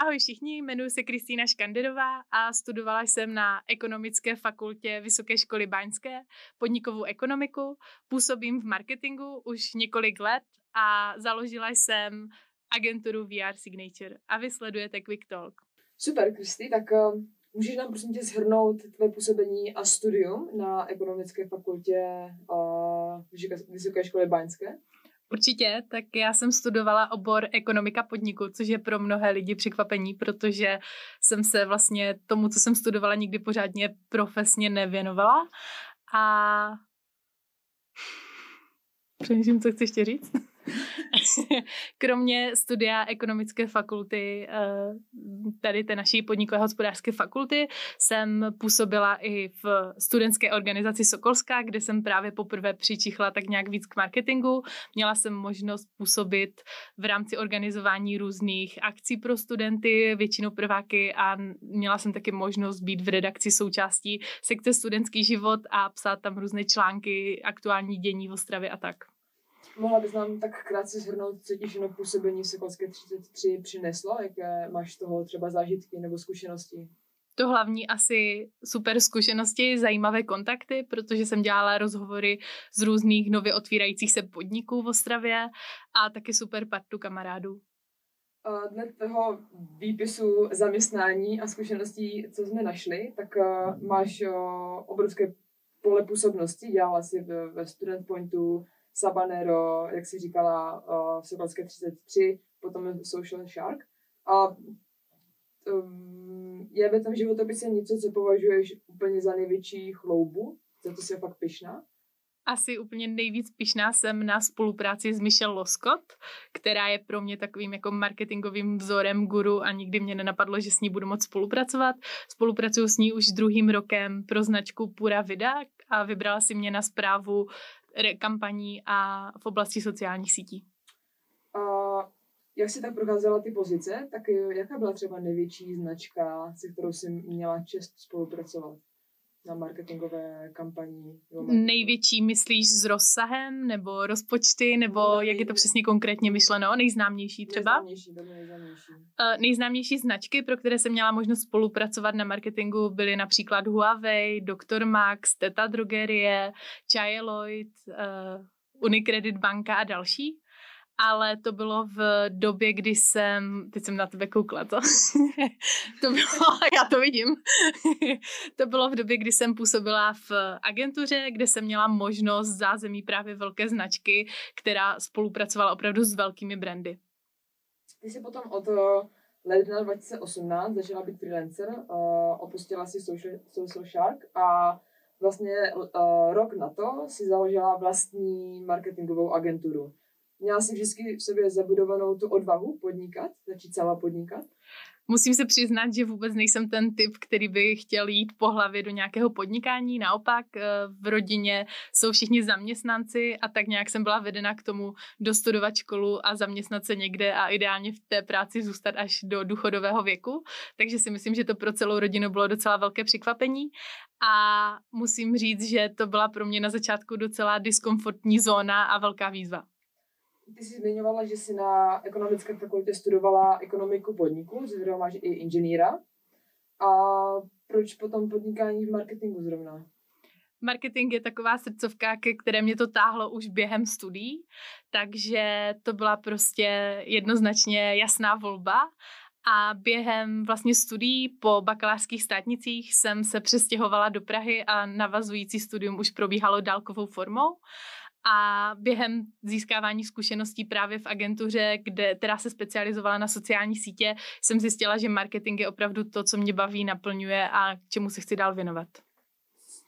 Ahoj všichni, jmenuji se Kristýna Škanderová a studovala jsem na ekonomické fakultě Vysoké školy Báňské podnikovou ekonomiku. Působím v marketingu už několik let a založila jsem agenturu VR Signature a vy sledujete Quick Talk. Super, Kristý, tak uh, můžeš nám prosím tě shrnout tvé působení a studium na ekonomické fakultě uh, Vysoké školy Báňské? Určitě, tak já jsem studovala obor ekonomika podniku, což je pro mnohé lidi překvapení, protože jsem se vlastně tomu, co jsem studovala, nikdy pořádně profesně nevěnovala. A přemýšlím, co chci ještě říct. Kromě studia ekonomické fakulty, eh, tady té naší podnikové hospodářské fakulty, jsem působila i v studentské organizaci Sokolská, kde jsem právě poprvé přičichla tak nějak víc k marketingu. Měla jsem možnost působit v rámci organizování různých akcí pro studenty, většinou prváky a měla jsem taky možnost být v redakci součástí sekce studentský život a psát tam různé články, aktuální dění v Ostravě a tak. Mohla bys nám tak krátce shrnout, co ti všechno působení v Sokolské 33 přineslo? Jaké máš toho třeba zážitky nebo zkušenosti? To hlavní asi super zkušenosti, zajímavé kontakty, protože jsem dělala rozhovory z různých nově otvírajících se podniků v Ostravě a taky super partu kamarádů. Dle toho výpisu zaměstnání a zkušeností, co jsme našli, tak máš obrovské pole působnosti. Dělala si ve Student Pointu, Sabanero, jak si říkala, uh, v Sokolské 33, potom Social Shark. A um, je ve tom životopise něco, co považuješ úplně za největší chloubu? Za to jsi fakt pyšná? asi úplně nejvíc pišná jsem na spolupráci s Michelle Loskot, která je pro mě takovým jako marketingovým vzorem guru a nikdy mě nenapadlo, že s ní budu moc spolupracovat. Spolupracuju s ní už druhým rokem pro značku Pura Vida a vybrala si mě na zprávu kampaní a v oblasti sociálních sítí. A jak jsi tak procházela ty pozice, tak jaká byla třeba největší značka, se kterou jsi měla čest spolupracovat? Na marketingové kampaní? Největší myslíš s rozsahem nebo rozpočty, nebo no, jak je to přesně konkrétně myšleno? Nejznámější třeba? Nejznámější, nejznámější. Uh, nejznámější značky, pro které jsem měla možnost spolupracovat na marketingu, byly například Huawei, Dr. Max, Teta Drogerie, Chieloid, uh, Unicredit banka a další ale to bylo v době, kdy jsem, teď jsem na tebe koukla, to, to bylo, já to vidím, to bylo v době, kdy jsem působila v agentuře, kde jsem měla možnost zázemí právě velké značky, která spolupracovala opravdu s velkými brandy. Ty jsi potom od ledna 2018 začala být freelancer, uh, opustila si Social, Social Shark a vlastně uh, rok na to si založila vlastní marketingovou agenturu měla si vždycky v sobě zabudovanou tu odvahu podnikat, začít sama podnikat? Musím se přiznat, že vůbec nejsem ten typ, který by chtěl jít po hlavě do nějakého podnikání. Naopak eh, v rodině jsou všichni zaměstnanci a tak nějak jsem byla vedena k tomu dostudovat školu a zaměstnat se někde a ideálně v té práci zůstat až do důchodového věku. Takže si myslím, že to pro celou rodinu bylo docela velké překvapení. A musím říct, že to byla pro mě na začátku docela diskomfortní zóna a velká výzva. Ty jsi zmiňovala, že jsi na ekonomické fakultě studovala ekonomiku podniku, zrovna máš i inženýra. A proč potom podnikání v marketingu zrovna? Marketing je taková srdcovka, ke které mě to táhlo už během studií, takže to byla prostě jednoznačně jasná volba. A během vlastně studií po bakalářských státnicích jsem se přestěhovala do Prahy a navazující studium už probíhalo dálkovou formou. A během získávání zkušeností právě v agentuře, kde teda se specializovala na sociální sítě, jsem zjistila, že marketing je opravdu to, co mě baví, naplňuje a k čemu se chci dál věnovat.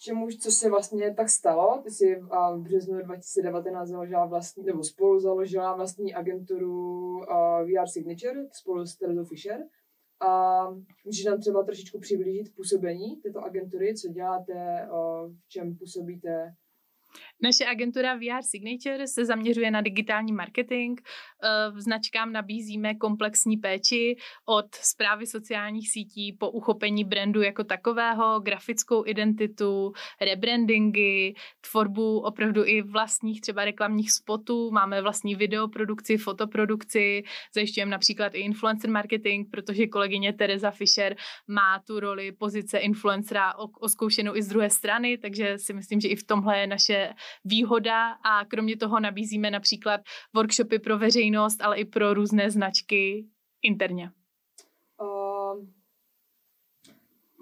Čemu, co se vlastně tak stalo? Ty jsi v březnu 2019 založila vlastní, nebo spolu založila vlastní agenturu VR Signature spolu s Terezou Fisher. A můžeš nám třeba trošičku přiblížit působení této agentury, co děláte, v čem působíte? Naše agentura VR Signature se zaměřuje na digitální marketing. Eh, v značkám nabízíme komplexní péči od zprávy sociálních sítí po uchopení brandu jako takového, grafickou identitu, rebrandingy, tvorbu opravdu i vlastních třeba reklamních spotů. Máme vlastní videoprodukci, fotoprodukci, zajišťujeme například i influencer marketing, protože kolegyně Teresa Fischer má tu roli pozice influencera oskoušenou i z druhé strany, takže si myslím, že i v tomhle je naše výhoda a kromě toho nabízíme například workshopy pro veřejnost, ale i pro různé značky interně. Uh,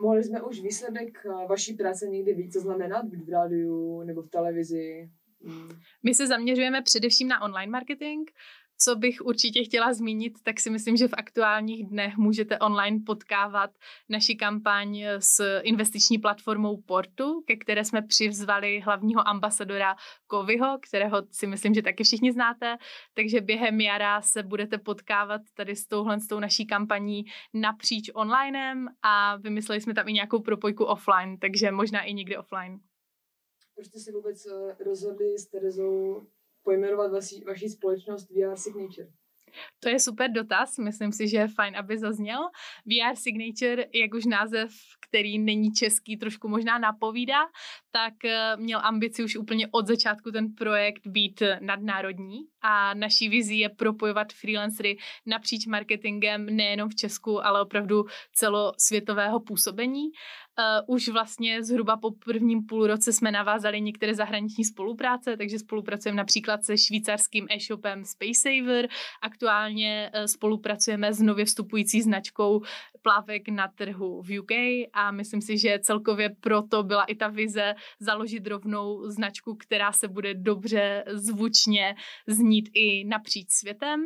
mohli jsme už výsledek eh, vaší práce někdy více znamenat, být v rádiu nebo v televizi? Hmm. My se zaměřujeme především na online marketing, co bych určitě chtěla zmínit, tak si myslím, že v aktuálních dnech můžete online potkávat naši kampaň s investiční platformou Portu, ke které jsme přivzvali hlavního ambasadora Kovyho, kterého si myslím, že taky všichni znáte. Takže během jara se budete potkávat tady s touhle s tou naší kampaní napříč onlinem a vymysleli jsme tam i nějakou propojku offline, takže možná i někdy offline. Proč jste se vůbec eh, rozhodli s Terezou pojmenovat vaši, vaši společnost VR Signature? To je super dotaz, myslím si, že je fajn, aby zazněl. VR Signature, jak už název, který není český, trošku možná napovídá, tak eh, měl ambici už úplně od začátku ten projekt být nadnárodní a naší vizí je propojovat freelancery napříč marketingem nejenom v Česku, ale opravdu celosvětového působení. Uh, už vlastně zhruba po prvním půlroce jsme navázali některé zahraniční spolupráce, takže spolupracujeme například se švýcarským e-shopem Space Saver. Aktuálně uh, spolupracujeme s nově vstupující značkou plavek na trhu v UK a myslím si, že celkově proto byla i ta vize založit rovnou značku, která se bude dobře zvučně znít i napříč světem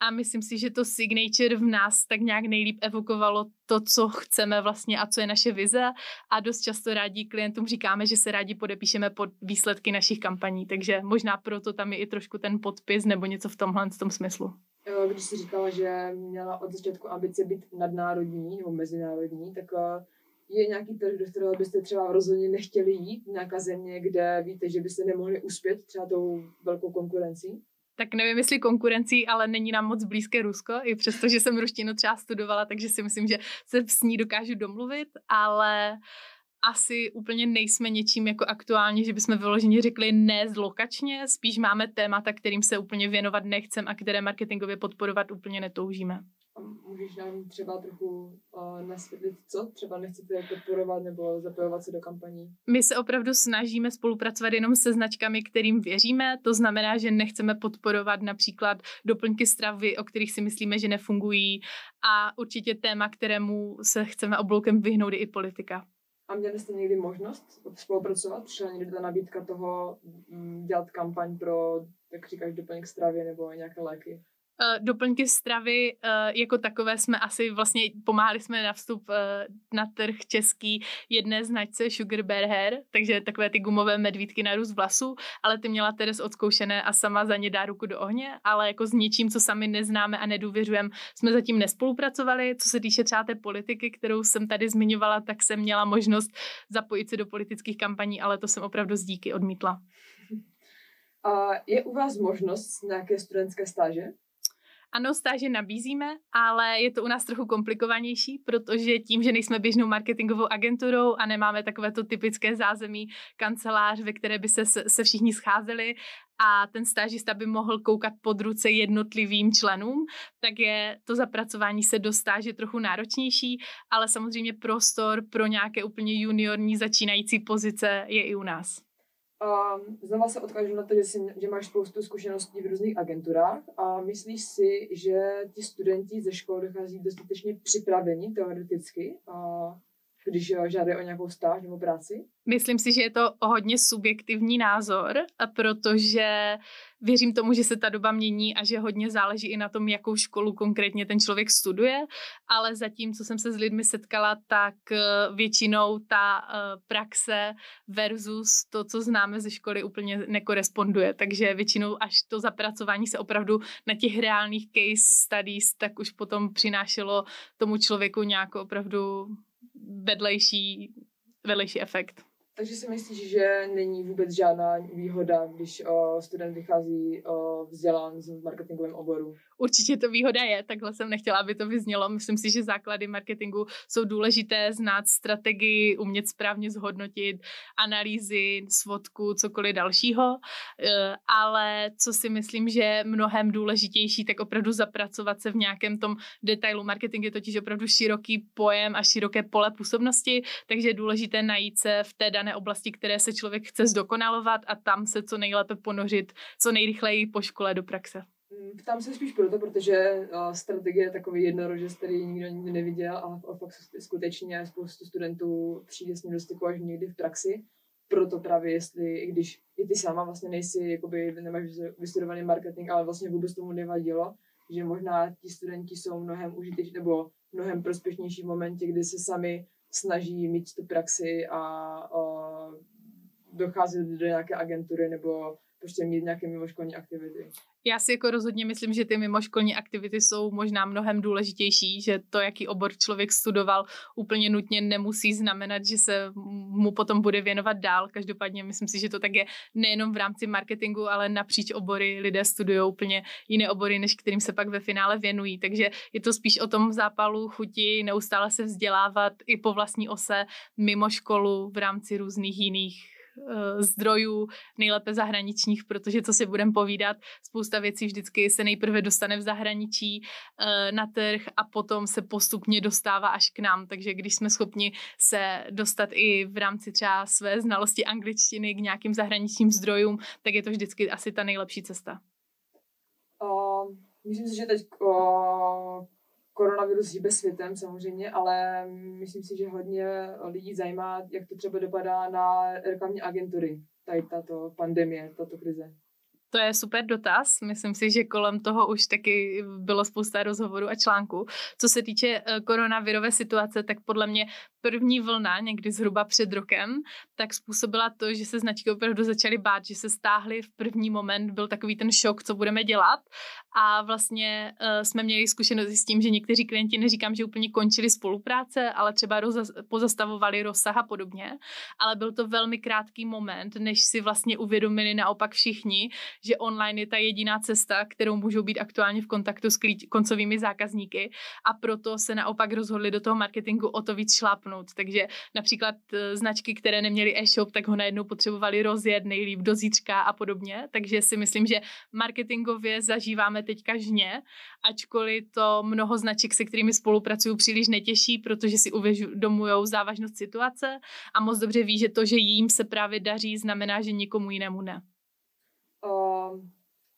a myslím si, že to signature v nás tak nějak nejlíp evokovalo to, co chceme vlastně a co je naše vize a dost často rádi klientům říkáme, že se rádi podepíšeme pod výsledky našich kampaní, takže možná proto tam je i trošku ten podpis nebo něco v tomhle v tom smyslu. Když jsi říkala, že měla od začátku ambice být nadnárodní nebo mezinárodní, tak eh, je nějaký trh, do kterého byste třeba rozhodně nechtěli jít, nějaká země, kde víte, že byste nemohli uspět třeba tou velkou konkurencí? Tak nevím, jestli konkurencí, ale není nám moc blízké Rusko, i přesto, že jsem ruštinu třeba studovala, takže si myslím, že se s ní dokážu domluvit, ale asi úplně nejsme něčím jako aktuálně, že bychom vyloženě řekli ne zlokačně, spíš máme témata, kterým se úplně věnovat nechcem a které marketingově podporovat úplně netoužíme můžeš nám třeba trochu uh, nasvětlit, co třeba nechcete podporovat nebo zapojovat se do kampaní? My se opravdu snažíme spolupracovat jenom se značkami, kterým věříme. To znamená, že nechceme podporovat například doplňky stravy, o kterých si myslíme, že nefungují a určitě téma, kterému se chceme obloukem vyhnout i politika. A měli jste někdy možnost spolupracovat? Přišla někdy ta nabídka toho mm, dělat kampaň pro, jak říkáš, doplněk stravy nebo nějaké léky? Uh, doplňky stravy uh, jako takové jsme asi vlastně pomáhali jsme na vstup uh, na trh český jedné značce Sugar Bear Hair, takže takové ty gumové medvídky na růst vlasů, ale ty měla Teres odzkoušené a sama za ně dá ruku do ohně, ale jako s něčím, co sami neznáme a nedůvěřujeme, jsme zatím nespolupracovali. Co se týče třeba té politiky, kterou jsem tady zmiňovala, tak jsem měla možnost zapojit se do politických kampaní, ale to jsem opravdu z díky odmítla. A je u vás možnost nějaké studentské stáže? Ano, stáže nabízíme, ale je to u nás trochu komplikovanější, protože tím, že nejsme běžnou marketingovou agenturou a nemáme takovéto typické zázemí kancelář, ve které by se, se všichni scházeli a ten stážista by mohl koukat pod ruce jednotlivým členům, tak je to zapracování se do stáže trochu náročnější, ale samozřejmě prostor pro nějaké úplně juniorní začínající pozice je i u nás. A znova se odkážu na to, že, jsi, že máš spoustu zkušeností v různých agenturách a myslíš si, že ti studenti ze školy dochází dostatečně připraveni teoreticky když eh, žádají o nějakou stáž nebo práci? Myslím si, že je to hodně subjektivní názor, protože věřím tomu, že se ta doba mění a že hodně záleží i na tom, jakou školu konkrétně ten člověk studuje, ale zatím, co jsem se s lidmi setkala, tak eh, většinou ta eh, praxe versus to, co známe ze školy, úplně nekoresponduje. Takže většinou až to zapracování se opravdu na těch reálných case studies, tak už potom přinášelo tomu člověku nějakou opravdu vedlejší, vedlejší efekt. Takže si myslíš, že není vůbec žádná výhoda, když o, student vychází o, vzdělán v marketingovém oboru? Určitě to výhoda je, takhle jsem nechtěla, aby to vyznělo. Myslím si, že základy marketingu jsou důležité, znát strategii, umět správně zhodnotit, analýzy, svodku, cokoliv dalšího. E, ale co si myslím, že je mnohem důležitější, tak opravdu zapracovat se v nějakém tom detailu. Marketing je totiž opravdu široký pojem a široké pole působnosti, takže je důležité najít se v té dané oblasti, které se člověk chce zdokonalovat a tam se co nejlépe ponořit, co nejrychleji po škole do praxe. Mm, ptám se spíš proto, protože uh, strategie je takový jednorožec, který nikdo nikdy neviděl a, a fakt skutečně spoustu studentů přijde s ním do styku až někdy v praxi. Proto právě jestli, i když i ty sama vlastně nejsi, jakoby nemáš vystudovaný marketing, ale vlastně vůbec tomu nevadilo, že možná ti studenti jsou mnohem užitečnější nebo mnohem prospěšnější v momentě, kdy se sami snaží mít tu praxi a, a docházet do nějaké agentury nebo prostě mít nějaké mimoškolní aktivity. Já si jako rozhodně myslím, že ty mimoškolní aktivity jsou možná mnohem důležitější, že to, jaký obor člověk studoval, úplně nutně nemusí znamenat, že se mu potom bude věnovat dál. Každopádně myslím si, že to tak je nejenom v rámci marketingu, ale napříč obory lidé studují úplně jiné obory, než kterým se pak ve finále věnují. Takže je to spíš o tom zápalu, chuti, neustále se vzdělávat i po vlastní ose mimo školu v rámci různých jiných zdrojů, nejlépe zahraničních, protože co si budeme povídat, spousta věcí vždycky se nejprve dostane v zahraničí uh, na trh a potom se postupně dostává až k nám. Takže když jsme schopni se dostat i v rámci třeba své znalosti angličtiny k nějakým zahraničním zdrojům, tak je to vždycky asi ta nejlepší cesta. Uh, myslím si, že teď uh, koronavirus hýbe světem samozřejmě, ale myslím si, že hodně lidí zajímá, jak to třeba dopadá na reklamní agentury, tady tato pandemie, tato krize. To je super dotaz. Myslím si, že kolem toho už taky bylo spousta rozhovorů a článků. Co se týče eh, koronavirové situace, tak podle mě první vlna, někdy zhruba před rokem, tak způsobila to, že se značky opravdu začaly bát, že se stáhly v první moment, byl takový ten šok, co budeme dělat. A vlastně uh, jsme měli zkušenosti s tím, že někteří klienti, neříkám, že úplně končili spolupráce, ale třeba roza- pozastavovali rozsah a podobně, ale byl to velmi krátký moment, než si vlastně uvědomili naopak všichni, že online je ta jediná cesta, kterou můžou být aktuálně v kontaktu s klíč- koncovými zákazníky a proto se naopak rozhodli do toho marketingu o to víc šlápnout. Takže například e, značky, které neměly e-shop, tak ho najednou potřebovali rozjet nejlíp do zítřka a podobně. Takže si myslím, že marketingově zažíváme teďka žně, ačkoliv to mnoho značek, se kterými spolupracují, příliš netěší, protože si uvědomují závažnost situace a moc dobře ví, že to, že jim se právě daří, znamená, že nikomu jinému ne. Uh,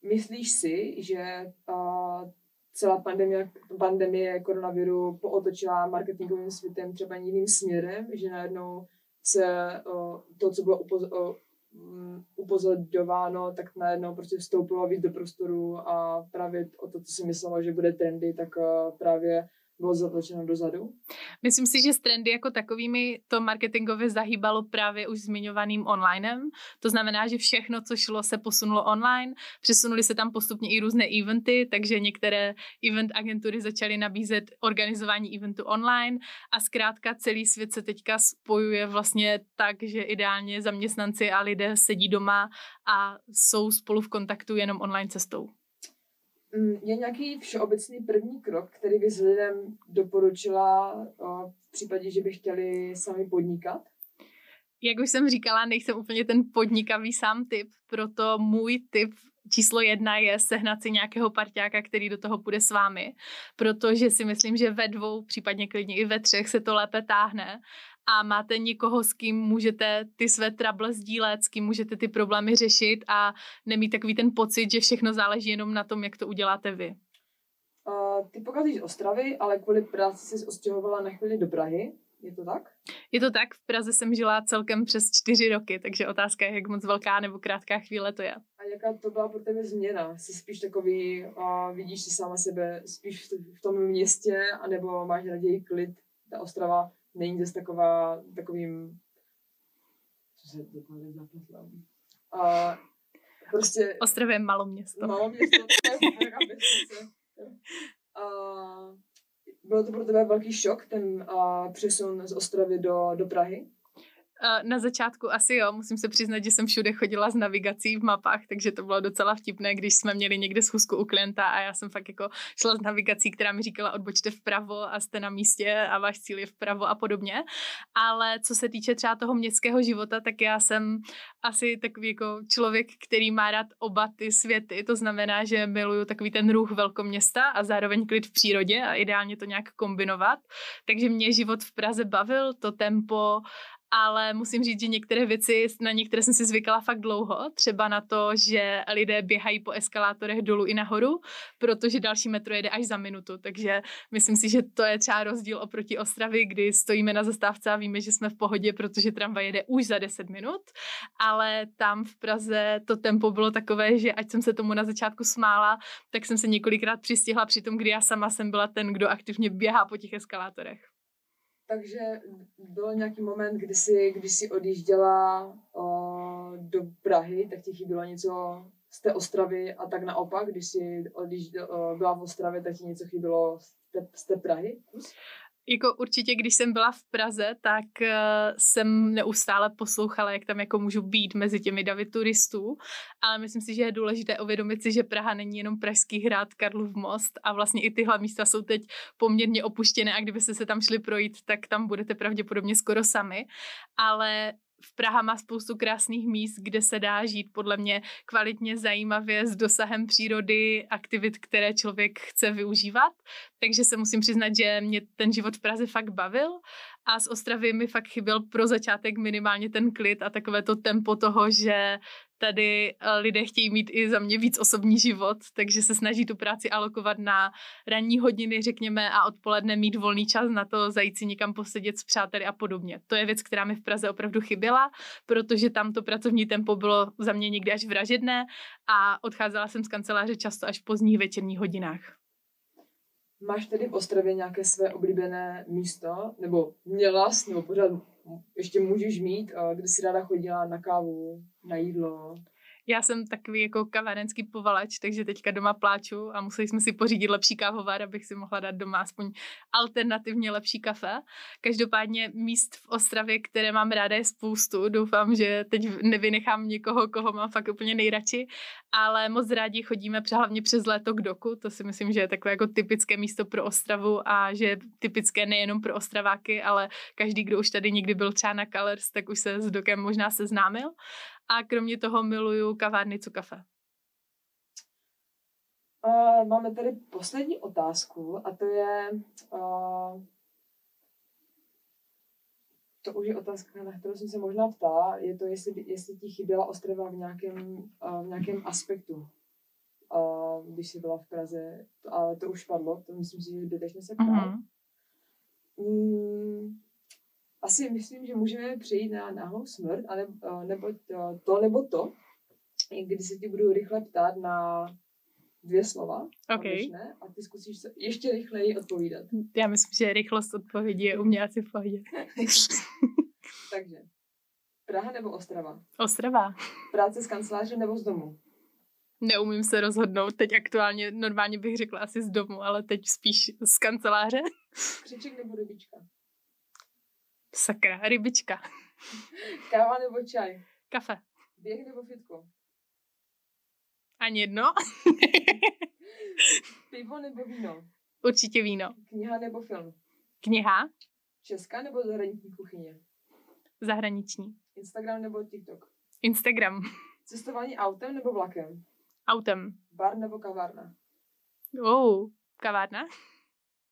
myslíš si, že uh, celá pandemie, pandemie koronaviru pootočila marketingovým světem třeba jiným směrem, že najednou se uh, to, co bylo upoz, uh, upozorňováno, tak najednou prostě vstoupilo víc do prostoru a právě o to, co si myslelo, že bude trendy, tak uh, právě bylo zatlačeno dozadu? Myslím si, že s trendy jako takovými to marketingově zahýbalo právě už zmiňovaným onlinem. To znamená, že všechno, co šlo, se posunulo online. Přesunuli se tam postupně i různé eventy, takže některé event agentury začaly nabízet organizování eventu online a zkrátka celý svět se teďka spojuje vlastně tak, že ideálně zaměstnanci a lidé sedí doma a jsou spolu v kontaktu jenom online cestou. Mm, je nějaký všeobecný první krok, který bys lidem doporučila v případě, že by chtěli sami podnikat? Jak už jsem říkala, nejsem úplně ten podnikavý sám typ, proto můj typ číslo jedna je sehnat si nějakého parťáka, který do toho půjde s vámi, protože si myslím, že ve dvou, případně klidně i ve třech se to lépe táhne a máte někoho, s kým můžete ty své trable sdílet, s kým můžete ty problémy řešit a nemít takový ten pocit, že všechno záleží jenom na tom, jak to uděláte vy. Uh, ty pocházíš z Ostravy, ale kvůli práci jsi ostěhovala na chvíli do Prahy. Je to tak? Je to tak, v Praze jsem žila celkem přes čtyři roky, takže otázka je, jak moc velká nebo krátká chvíle to je. A jaká to byla pro tebe změna? Jsi spíš takový, a vidíš si sama sebe spíš v tom městě, anebo máš raději klid, ta Ostrava není zase taková, takovým, co se dokonce zapletla. A prostě... Ostravě je malo město. Malo město, to je a bylo to pro tebe velký šok, ten a, přesun z Ostravy do, do Prahy? Na začátku asi jo, musím se přiznat, že jsem všude chodila s navigací v mapách, takže to bylo docela vtipné, když jsme měli někde schůzku u klienta a já jsem fakt jako šla s navigací, která mi říkala odbočte vpravo a jste na místě a váš cíl je vpravo a podobně. Ale co se týče třeba toho městského života, tak já jsem asi takový jako člověk, který má rád oba ty světy. To znamená, že miluju takový ten ruch velkoměsta a zároveň klid v přírodě a ideálně to nějak kombinovat. Takže mě život v Praze bavil, to tempo ale musím říct, že některé věci, na některé jsem si zvykala fakt dlouho, třeba na to, že lidé běhají po eskalátorech dolů i nahoru, protože další metro jede až za minutu, takže myslím si, že to je třeba rozdíl oproti Ostravy, kdy stojíme na zastávce a víme, že jsme v pohodě, protože tramvaj jede už za 10 minut, ale tam v Praze to tempo bylo takové, že ať jsem se tomu na začátku smála, tak jsem se několikrát přistihla při tom, kdy já sama jsem byla ten, kdo aktivně běhá po těch eskalátorech. Takže byl nějaký moment, kdy jsi, kdy jsi odjížděla o, do Prahy, tak ti chybilo něco z té Ostravy a tak naopak, když jsi odjížděla, byla v Ostravě, tak ti něco chybilo z té, z té Prahy? Jako určitě, když jsem byla v Praze, tak uh, jsem neustále poslouchala, jak tam jako můžu být mezi těmi davy turistů, ale myslím si, že je důležité uvědomit si, že Praha není jenom Pražský hrad, Karlov most a vlastně i tyhle místa jsou teď poměrně opuštěné a kdybyste se tam šli projít, tak tam budete pravděpodobně skoro sami, ale v Praha má spoustu krásných míst, kde se dá žít podle mě kvalitně, zajímavě, s dosahem přírody, aktivit, které člověk chce využívat. Takže se musím přiznat, že mě ten život v Praze fakt bavil a z Ostravy mi fakt chyběl pro začátek minimálně ten klid a takové to tempo toho, že tady eh, lidé chtějí mít i za mě víc osobní život, takže se snaží tu práci alokovat na ranní hodiny, řekněme, a odpoledne mít volný čas na to zajít si někam posedět s přáteli a podobně. To je věc, která mi v Praze opravdu chyběla, protože tam to pracovní tempo bylo za mě někdy až vražedné a odcházela jsem z kanceláře často až v pozdních večerních hodinách. Máš tedy v Ostravě nějaké své oblíbené místo, nebo měla, nebo pořád ještě můžeš mít, kde si ráda chodila na kávu, na jídlo? Já jsem takový jako kavárenský povalač, takže teďka doma pláču a museli jsme si pořídit lepší kávovar, abych si mohla dát doma aspoň alternativně lepší kafe. Každopádně míst v Ostravě, které mám ráda, je spoustu. Doufám, že teď nevynechám někoho, koho mám fakt úplně nejradši, ale moc rádi chodíme hlavně přes léto k doku. To si myslím, že je takové jako typické místo pro Ostravu a že je typické nejenom pro Ostraváky, ale každý, kdo už tady někdy byl třeba na Colors, tak už se s dokem možná seznámil a kromě toho miluju kavárny co kafe. Uh, máme tady poslední otázku a to je, uh, to už je otázka, na kterou jsem se možná ptala, je to, jestli, jestli ti chyběla Ostrava v nějakém, uh, v nějakém aspektu, uh, když jsi byla v Praze, ale to už padlo, to myslím si, že zbytečně se ptal. Mm-hmm. Mm, asi myslím, že můžeme přejít na náhlou smrt, ale, eh, nebo to, to nebo to, kdy se ti budu rychle ptát na dvě slova. Okay. Ne, a ty zkusíš se ještě rychleji odpovídat. Já myslím, že rychlost odpovědi je u mě asi v pohodě. Takže, Praha nebo Ostrava? Ostrava. Práce z kanceláře nebo z domu? Neumím se rozhodnout. Teď aktuálně, normálně bych řekla asi z domu, ale teď spíš z kanceláře. Křiček nebo rybička? Sakra, rybička. Káva nebo čaj? Kafe. Běh nebo fitko? Ani jedno. Pivo nebo víno? Určitě víno. Kniha nebo film? Kniha. Česká nebo zahraniční kuchyně? Zahraniční. Instagram nebo TikTok? Instagram. Cestování autem nebo vlakem? Autem. Bar nebo kavárna? Oh, kavárna.